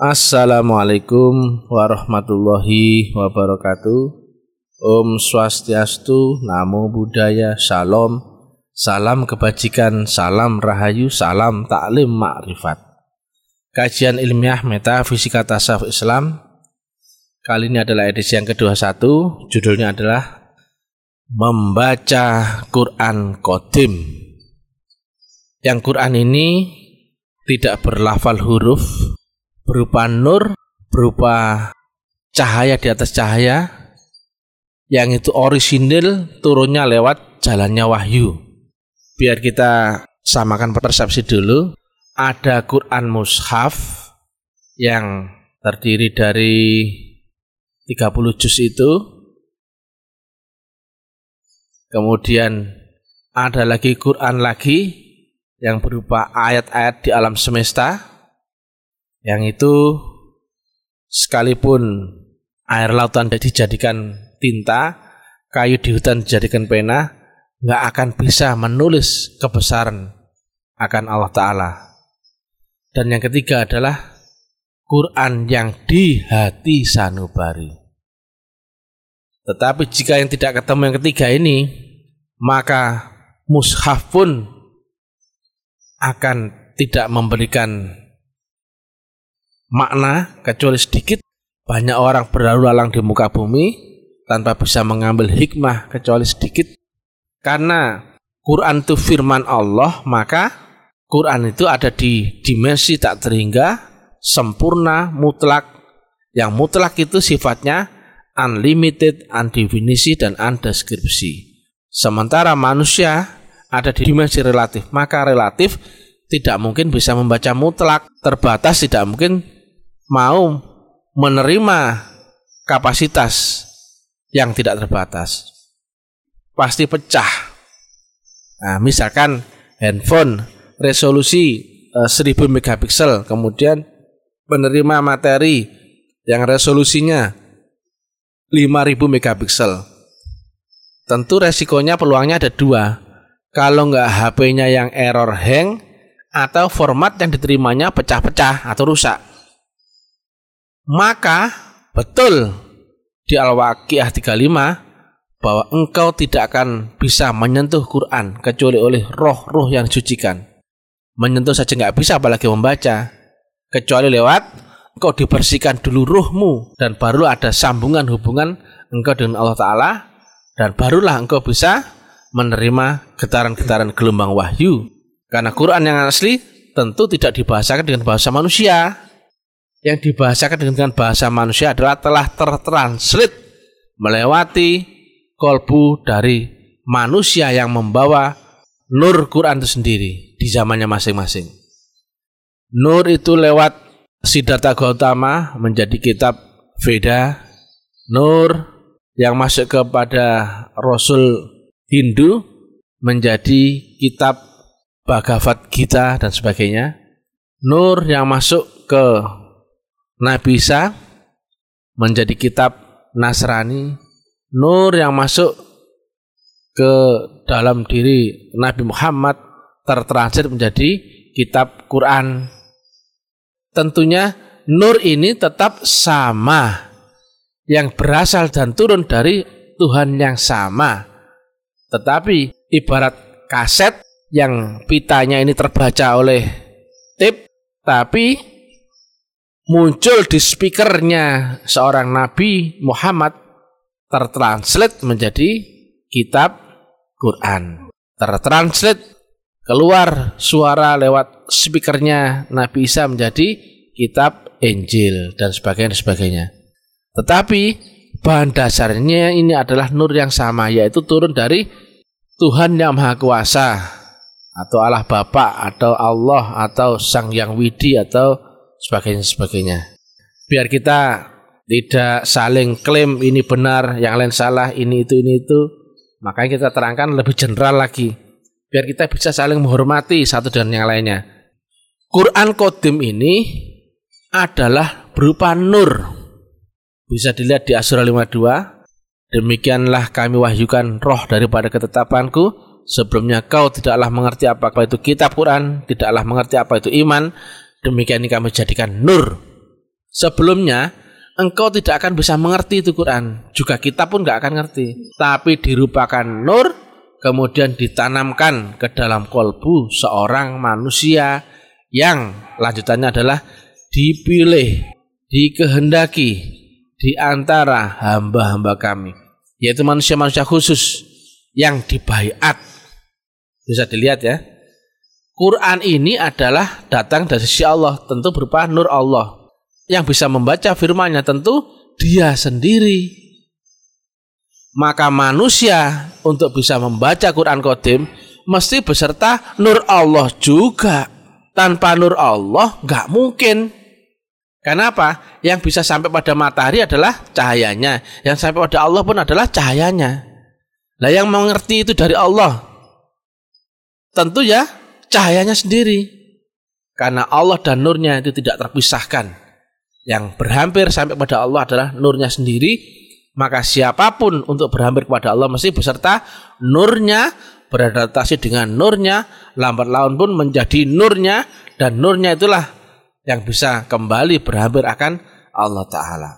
Assalamualaikum warahmatullahi wabarakatuh. Om Swastiastu, Namo Buddhaya, Salam, salam kebajikan, salam rahayu, salam taklim makrifat. Kajian ilmiah metafisika tasawuf Islam Kali ini adalah edisi yang ke-21 Judulnya adalah Membaca Quran Kodim Yang Quran ini tidak berlafal huruf berupa nur, berupa cahaya di atas cahaya, yang itu orisinil turunnya lewat jalannya wahyu. Biar kita samakan persepsi dulu. Ada Quran Mushaf yang terdiri dari 30 juz itu. Kemudian ada lagi Quran lagi yang berupa ayat-ayat di alam semesta yang itu sekalipun air lautan dijadikan tinta, kayu di hutan dijadikan pena, nggak akan bisa menulis kebesaran akan Allah Ta'ala. Dan yang ketiga adalah Quran yang di hati sanubari. Tetapi jika yang tidak ketemu yang ketiga ini, maka mushaf pun akan tidak memberikan makna kecuali sedikit banyak orang berlalu lalang di muka bumi tanpa bisa mengambil hikmah kecuali sedikit. Karena Quran itu firman Allah maka Quran itu ada di dimensi tak terhingga sempurna mutlak. Yang mutlak itu sifatnya unlimited undefinisi dan undeskripsi. Sementara manusia ada di dimensi relatif maka relatif tidak mungkin bisa membaca mutlak. Terbatas tidak mungkin mau menerima kapasitas yang tidak terbatas pasti pecah. Nah, misalkan handphone resolusi e, eh, 1000 megapiksel kemudian menerima materi yang resolusinya 5000 megapiksel. Tentu resikonya peluangnya ada dua. Kalau nggak HP-nya yang error hang atau format yang diterimanya pecah-pecah atau rusak. Maka betul di Al-Waqiah 35 bahwa engkau tidak akan bisa menyentuh Quran kecuali oleh roh-roh yang disucikan. Menyentuh saja nggak bisa apalagi membaca. Kecuali lewat engkau dibersihkan dulu ruhmu dan baru ada sambungan hubungan engkau dengan Allah Ta'ala dan barulah engkau bisa menerima getaran-getaran gelombang wahyu. Karena Quran yang asli tentu tidak dibahasakan dengan bahasa manusia yang dibahasakan dengan bahasa manusia adalah telah tertranslate melewati kolbu dari manusia yang membawa nur Quran itu sendiri di zamannya masing-masing. Nur itu lewat Siddhartha Gautama menjadi kitab Veda. Nur yang masuk kepada Rasul Hindu menjadi kitab Bhagavad Gita dan sebagainya. Nur yang masuk ke Nabi Isa menjadi kitab Nasrani, nur yang masuk ke dalam diri Nabi Muhammad tertransit menjadi kitab Quran. Tentunya nur ini tetap sama yang berasal dan turun dari Tuhan yang sama. Tetapi ibarat kaset yang pitanya ini terbaca oleh tip tapi muncul di speakernya seorang Nabi Muhammad tertranslate menjadi kitab Quran. Tertranslate keluar suara lewat speakernya Nabi Isa menjadi kitab Injil dan sebagainya sebagainya. Tetapi bahan dasarnya ini adalah nur yang sama yaitu turun dari Tuhan yang Maha Kuasa atau Allah Bapa atau Allah atau Sang Yang Widi atau sebagainya sebagainya. Biar kita tidak saling klaim ini benar, yang lain salah, ini itu ini itu. Makanya kita terangkan lebih general lagi. Biar kita bisa saling menghormati satu dan yang lainnya. Quran Kodim ini adalah berupa nur. Bisa dilihat di Asura 52. Demikianlah kami wahyukan roh daripada ketetapanku. Sebelumnya kau tidaklah mengerti apa itu kitab Quran, tidaklah mengerti apa itu iman, Demikian kami jadikan nur Sebelumnya engkau tidak akan bisa mengerti itu Quran. Juga kita pun nggak akan ngerti. Tapi dirupakan nur, kemudian ditanamkan ke dalam kolbu seorang manusia yang lanjutannya adalah dipilih, dikehendaki di antara hamba-hamba kami, yaitu manusia-manusia khusus yang dibaiat. Bisa dilihat ya. Quran ini adalah datang dari sisi Allah, tentu berupa nur Allah yang bisa membaca firman-Nya tentu dia sendiri. Maka manusia untuk bisa membaca Quran Qadim mesti beserta nur Allah juga. Tanpa nur Allah nggak mungkin. Kenapa? Yang bisa sampai pada matahari adalah cahayanya. Yang sampai pada Allah pun adalah cahayanya. Nah yang mengerti itu dari Allah. Tentu ya cahayanya sendiri. Karena Allah dan nurnya itu tidak terpisahkan. Yang berhampir sampai kepada Allah adalah nurnya sendiri. Maka siapa pun untuk berhampir kepada Allah mesti beserta nurnya beradaptasi dengan nurnya lambat laun pun menjadi nurnya dan nurnya itulah yang bisa kembali berhampir akan Allah Ta'ala.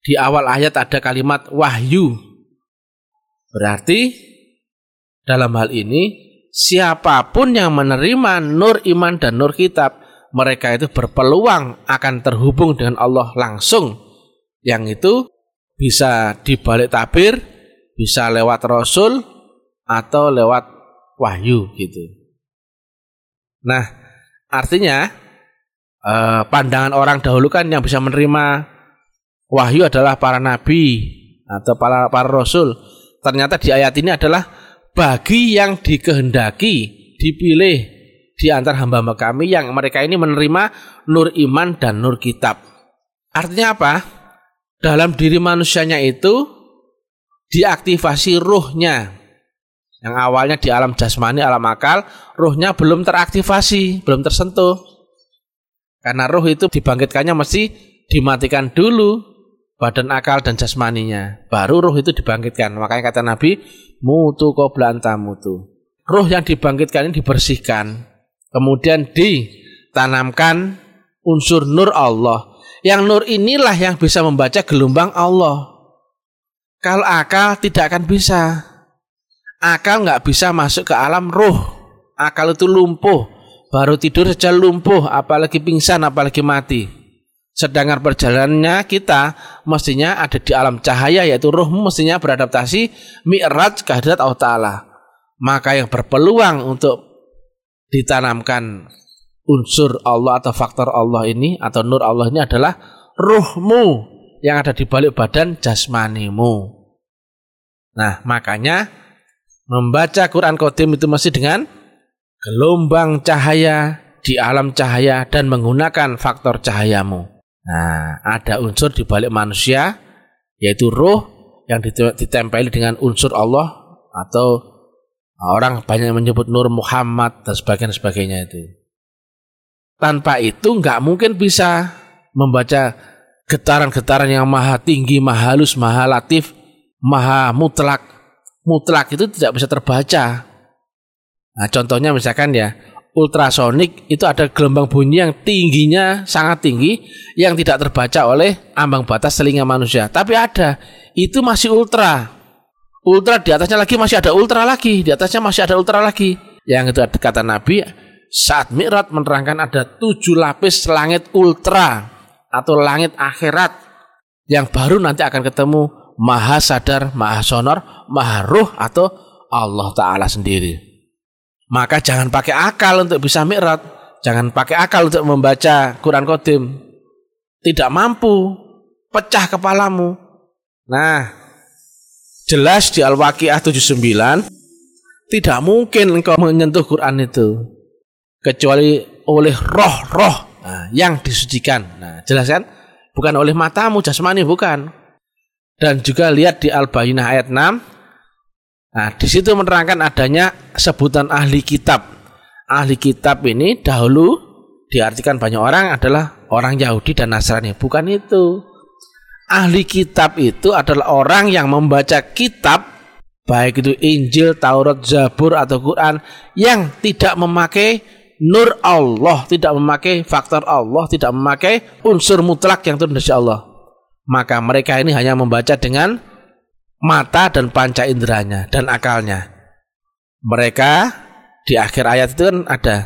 Di awal ayat ada kalimat wahyu. Berarti dalam hal ini siapa pun yang menerima nur iman dan nur kitab mereka itu berpeluang akan terhubung dengan Allah langsung. Yang itu bisa dibalik tabir bisa lewat rasul atau lewat wahyu gitu. Nah artinya eh, pandangan orang dahulu kan yang bisa menerima wahyu adalah para nabi atau para para rasul. Ternyata di ayat ini adalah bagi yang dikehendaki dipilih di antara hamba-hamba kami yang mereka ini menerima nur iman dan nur kitab. Artinya apa? Dalam diri manusianya itu diaktifasi ruhnya. Yang awalnya di alam jasmani, alam akal, ruhnya belum teraktivasi, belum tersentuh. Karena ruh itu dibangkitkannya mesti dimatikan dulu badan akal dan jasmaninya. Baru ruh itu dibangkitkan. Makanya kata Nabi, mutu qobla mutu. Ruh yang dibangkitkan ini dibersihkan Kemudian ditanamkan unsur nur Allah. Yang nur inilah yang bisa membaca gelombang Allah. Kalau akal tidak akan bisa. Akal nggak bisa masuk ke alam ruh. Akal itu lumpuh. Baru tidur saja lumpuh, apalagi pingsan, apalagi mati. Sedangkan perjalanannya kita mestinya ada di alam cahaya yaitu ruh mestinya beradaptasi mi'raj kehadirat Allah Ta'ala. Maka yang berpeluang untuk ditanamkan unsur Allah atau faktor Allah ini atau nur Allah ini adalah ruhmu yang ada di balik badan jasmanimu. Nah, makanya membaca Quran Qadim itu masih dengan gelombang cahaya di alam cahaya dan menggunakan faktor cahayamu. Nah, ada unsur di balik manusia yaitu roh yang ditempeli dengan unsur Allah atau Orang banyak menyebut Nur Muhammad dan sebagainya sebagainya itu. Tanpa itu nggak mungkin bisa membaca getaran-getaran yang maha tinggi, maha halus, maha latif, maha mutlak. Mutlak itu tidak bisa terbaca. Nah, contohnya misalkan ya, ultrasonik itu ada gelombang bunyi yang tingginya sangat tinggi yang tidak terbaca oleh ambang batas telinga manusia. Tapi ada, itu masih ultra. Ultra di atasnya lagi masih ada ultra lagi, di atasnya masih ada ultra lagi. Yang itu kata Nabi saat Mi'raj menerangkan ada tujuh lapis langit ultra atau langit akhirat yang baru nanti akan ketemu maha sadar, maha sonor, maha ruh atau Allah Ta'ala sendiri. Maka jangan pakai akal untuk bisa Mi'raj. Jangan pakai akal untuk membaca Quran Qadim. Tidak mampu. Pecah kepalamu. Nah, jelas di Al-Waqiah 79 tidak mungkin engkau menyentuh Quran itu kecuali oleh roh-roh nah, yang disucikan. Nah, jelas kan? Bukan oleh matamu jasmani bukan. Dan juga lihat di Al-Bayyinah ayat 6. Nah, di situ menerangkan adanya sebutan ahli kitab. Ahli kitab ini dahulu diartikan banyak orang adalah orang Yahudi dan Nasrani. Bukan itu ahli kitab itu adalah orang yang membaca kitab baik itu Injil, Taurat, Zabur atau Quran yang tidak memakai nur Allah, tidak memakai faktor Allah, tidak memakai unsur mutlak yang turun dari Allah. Maka mereka ini hanya membaca dengan mata dan panca inderanya dan akalnya. Mereka di akhir ayat itu kan ada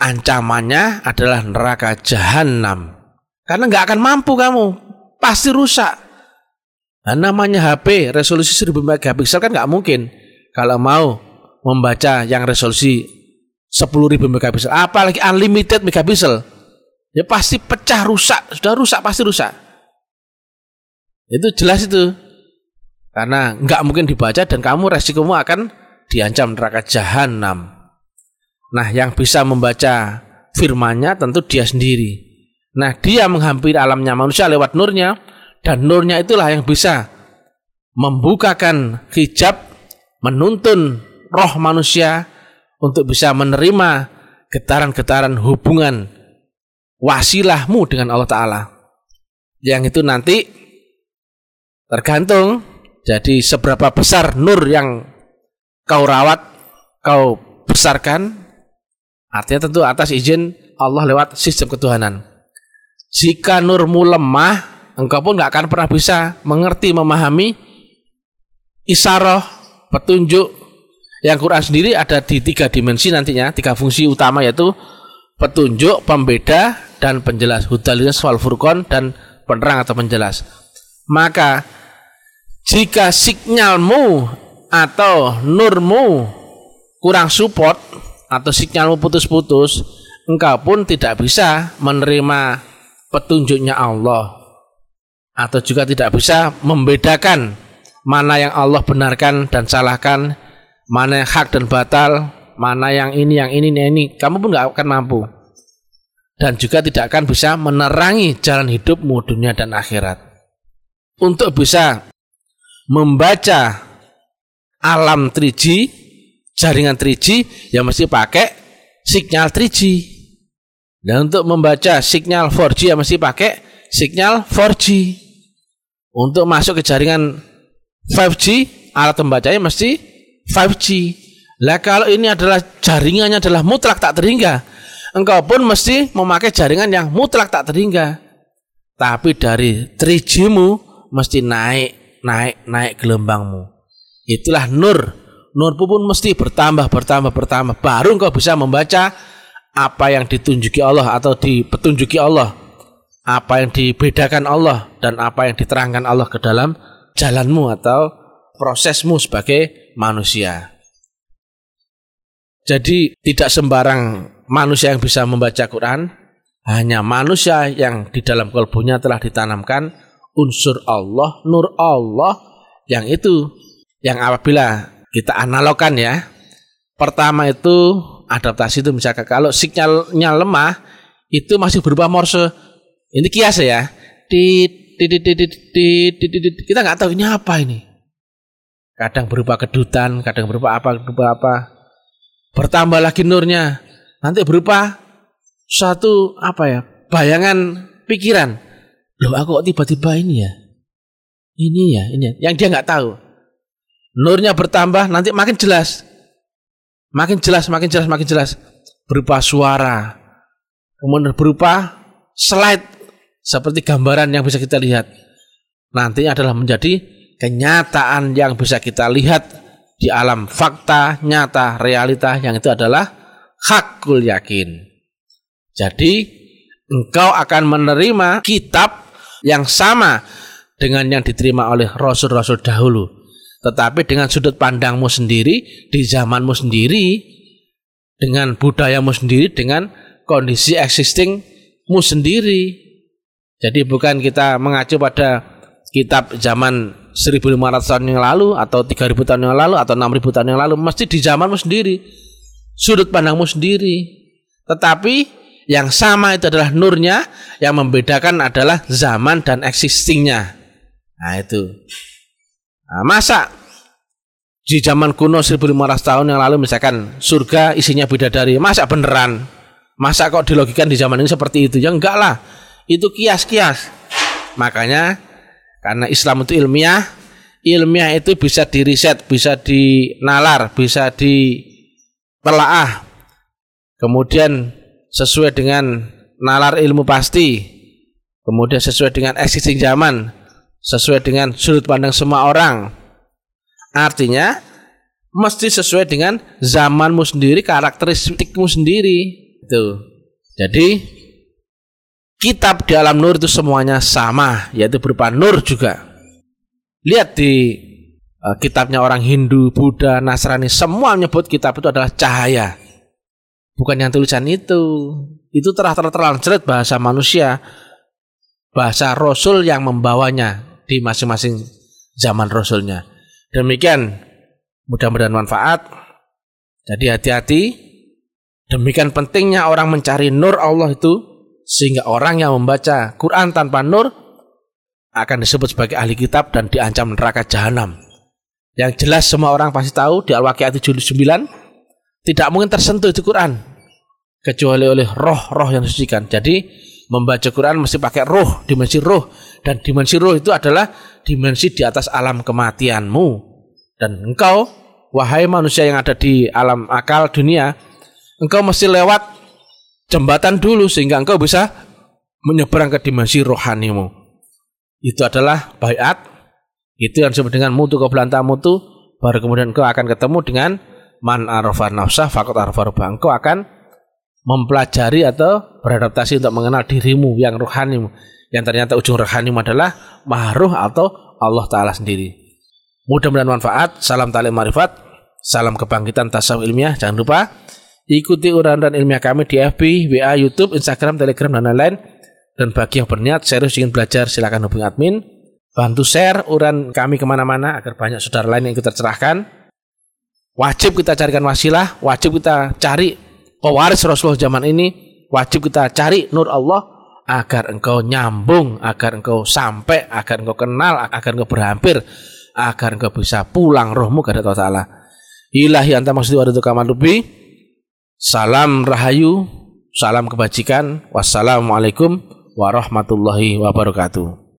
ancamannya adalah neraka jahanam. Karena nggak akan mampu kamu, pasti rusak. Nah, namanya HP resolusi 1000 megapiksel kan nggak mungkin kalau mau membaca yang resolusi 10.000 megapiksel, apalagi unlimited megapiksel, ya pasti pecah rusak, sudah rusak pasti rusak. Itu jelas itu. Karena nggak mungkin dibaca dan kamu resikomu akan diancam neraka jahanam. Nah, yang bisa membaca firmannya tentu dia sendiri. Nah, dia menghampiri alamnya manusia lewat nurnya dan nurnya itulah yang bisa membukakan hijab, menuntun roh manusia untuk bisa menerima getaran-getaran hubungan wasilahmu dengan Allah Ta'ala. Yang itu nanti tergantung jadi seberapa besar nur yang kau rawat, kau besarkan, artinya tentu atas izin Allah lewat sistem ketuhanan. Jika nurmu lemah, engkau pun nggak akan pernah bisa mengerti, memahami isaroh, petunjuk. Yang Quran sendiri ada di tiga dimensi nantinya, tiga fungsi utama yaitu petunjuk, pembeda, dan penjelas. Hudalinas wal furqon dan penerang atau penjelas. Maka jika sinyalmu atau nurmu kurang support atau sinyalmu putus-putus, engkau pun tidak bisa menerima petunjuknya Allah atau juga tidak bisa membedakan mana yang Allah benarkan dan salahkan, mana yang hak dan batal, mana yang ini, yang ini, yang ini. Kamu pun nggak akan mampu. Dan juga tidak akan bisa menerangi jalan hidupmu dunia dan akhirat. Untuk bisa membaca alam 3G, jaringan 3G, ya mesti pakai sinyal 3G. Dan untuk membaca sinyal 4G ya mesti pakai sinyal 4G. Untuk masuk ke jaringan 5G, alat pembacanya mesti 5G. Lah kalau ini adalah jaringannya adalah mutlak tak terhingga, engkau pun mesti memakai jaringan yang mutlak tak terhingga. Tapi dari 3G-mu mesti naik naik naik gelombangmu. Itulah nur. Nur pun mesti bertambah bertambah bertambah. Baru engkau bisa membaca apa yang ditunjuki Allah atau dipetunjuki Allah. Apa yang dibedakan Allah dan apa yang diterangkan Allah ke dalam jalanmu atau prosesmu sebagai manusia. Jadi tidak sembarang manusia yang bisa membaca Quran, hanya manusia yang di dalam kalbunya telah ditanamkan unsur Allah, nur Allah yang itu yang apabila kita analogkan ya. Pertama itu adaptasi itu misalkan kalau sinyalnya lemah itu masih berupa morse. Ini kias ya. Di, di, di, di, di, di, di, di, di. kita nggak tahu ini apa ini. Kadang berupa kedutan, kadang berupa apa, berupa apa. Bertambah lagi nurnya. Nanti berupa satu apa ya? Bayangan pikiran Loh aku kok tiba-tiba ini ya? Ini ya, ini ya. Yang dia nggak tahu. Nurnya bertambah, nanti makin jelas. Makin jelas, makin jelas, makin jelas. Berupa suara. Kemudian berupa slide. Seperti gambaran yang bisa kita lihat. Nantinya adalah menjadi kenyataan yang bisa kita lihat di alam fakta, nyata, realita yang itu adalah hakul yakin. Jadi engkau akan menerima kitab yang sama dengan yang diterima oleh rasul-rasul dahulu. Tetapi dengan sudut pandangmu sendiri, di zamanmu sendiri, dengan budayamu sendiri, dengan kondisi existingmu sendiri. Jadi bukan kita mengacu pada kitab zaman 1500 tahun yang lalu atau 3000 tahun yang lalu atau 6000 tahun yang lalu mesti di zamanmu sendiri sudut pandangmu sendiri tetapi yang sama itu adalah nurnya, yang membedakan adalah zaman dan existingnya. Nah itu. Nah, masa di zaman kuno 1500 tahun yang lalu misalkan surga isinya bidadari, masa beneran? Masa kok dilogikan di zaman ini seperti itu? Ya enggak lah. Itu kias-kias. Makanya karena Islam itu ilmiah, ilmiah itu bisa diriset, bisa dinalar, bisa ditelaah kemudian sesuai dengan nalar ilmu pasti, kemudian sesuai dengan existing zaman, sesuai dengan sudut pandang semua orang. Artinya mesti sesuai dengan zamanmu sendiri, karakteristikmu sendiri. Itu. Jadi kitab di alam nur itu semuanya sama, yaitu berupa nur juga. Lihat di uh, kitabnya orang Hindu, Buddha, Nasrani, semua menyebut kitab itu adalah cahaya. Bukan yang tulisan itu. Itu telah jelas bahasa manusia. Bahasa Rasul yang membawanya di masing-masing zaman Rasulnya. Demikian mudah-mudahan manfaat. Jadi hati-hati. Demikian pentingnya orang mencari nur Allah itu sehingga orang yang membaca Quran tanpa nur akan disebut sebagai ahli kitab dan diancam neraka jahanam. Yang jelas semua orang pasti tahu di Al-Waqiah 79 tidak mungkin tersentuh itu Quran kecuali oleh roh-roh yang disucikan. Jadi membaca Quran mesti pakai roh, dimensi roh dan dimensi roh itu adalah dimensi di atas alam kematianmu. Dan engkau wahai manusia yang ada di alam akal dunia, engkau mesti lewat jembatan dulu sehingga engkau bisa menyeberang ke dimensi rohanimu. Itu adalah bayat. Itu yang disebut dengan mutu belanta mutu. Baru kemudian engkau akan ketemu dengan man arafah nafsah fakot arafah Engkau akan mempelajari atau beradaptasi untuk mengenal dirimu yang rohani. Yang ternyata ujung rohanimu adalah mahruh atau Allah Ta'ala sendiri. Mudah-mudahan manfaat. Salam talim marifat. Salam kebangkitan tasawuf ilmiah. Jangan lupa ikuti uraian ilmiah kami di FB, WA, YouTube, Instagram, Telegram, dan lain-lain. Dan bagi yang berniat serius ingin belajar silakan hubungi admin. Bantu share uran kami ke mana-mana agar banyak saudara lain yang ikut tercerahkan wajib kita carikan wasilah wajib kita cari pewaris Rasulullah zaman ini wajib kita cari nur Allah agar engkau nyambung, agar engkau sampai, agar engkau kenal, agar engkau berhampir, agar engkau bisa pulang rohmu kepada Allah Ta'ala. Ilahi anta maksud wa. Salam rahayu, salam kebajikan. Wassalamualaikum warahmatullahi wabarakatuh.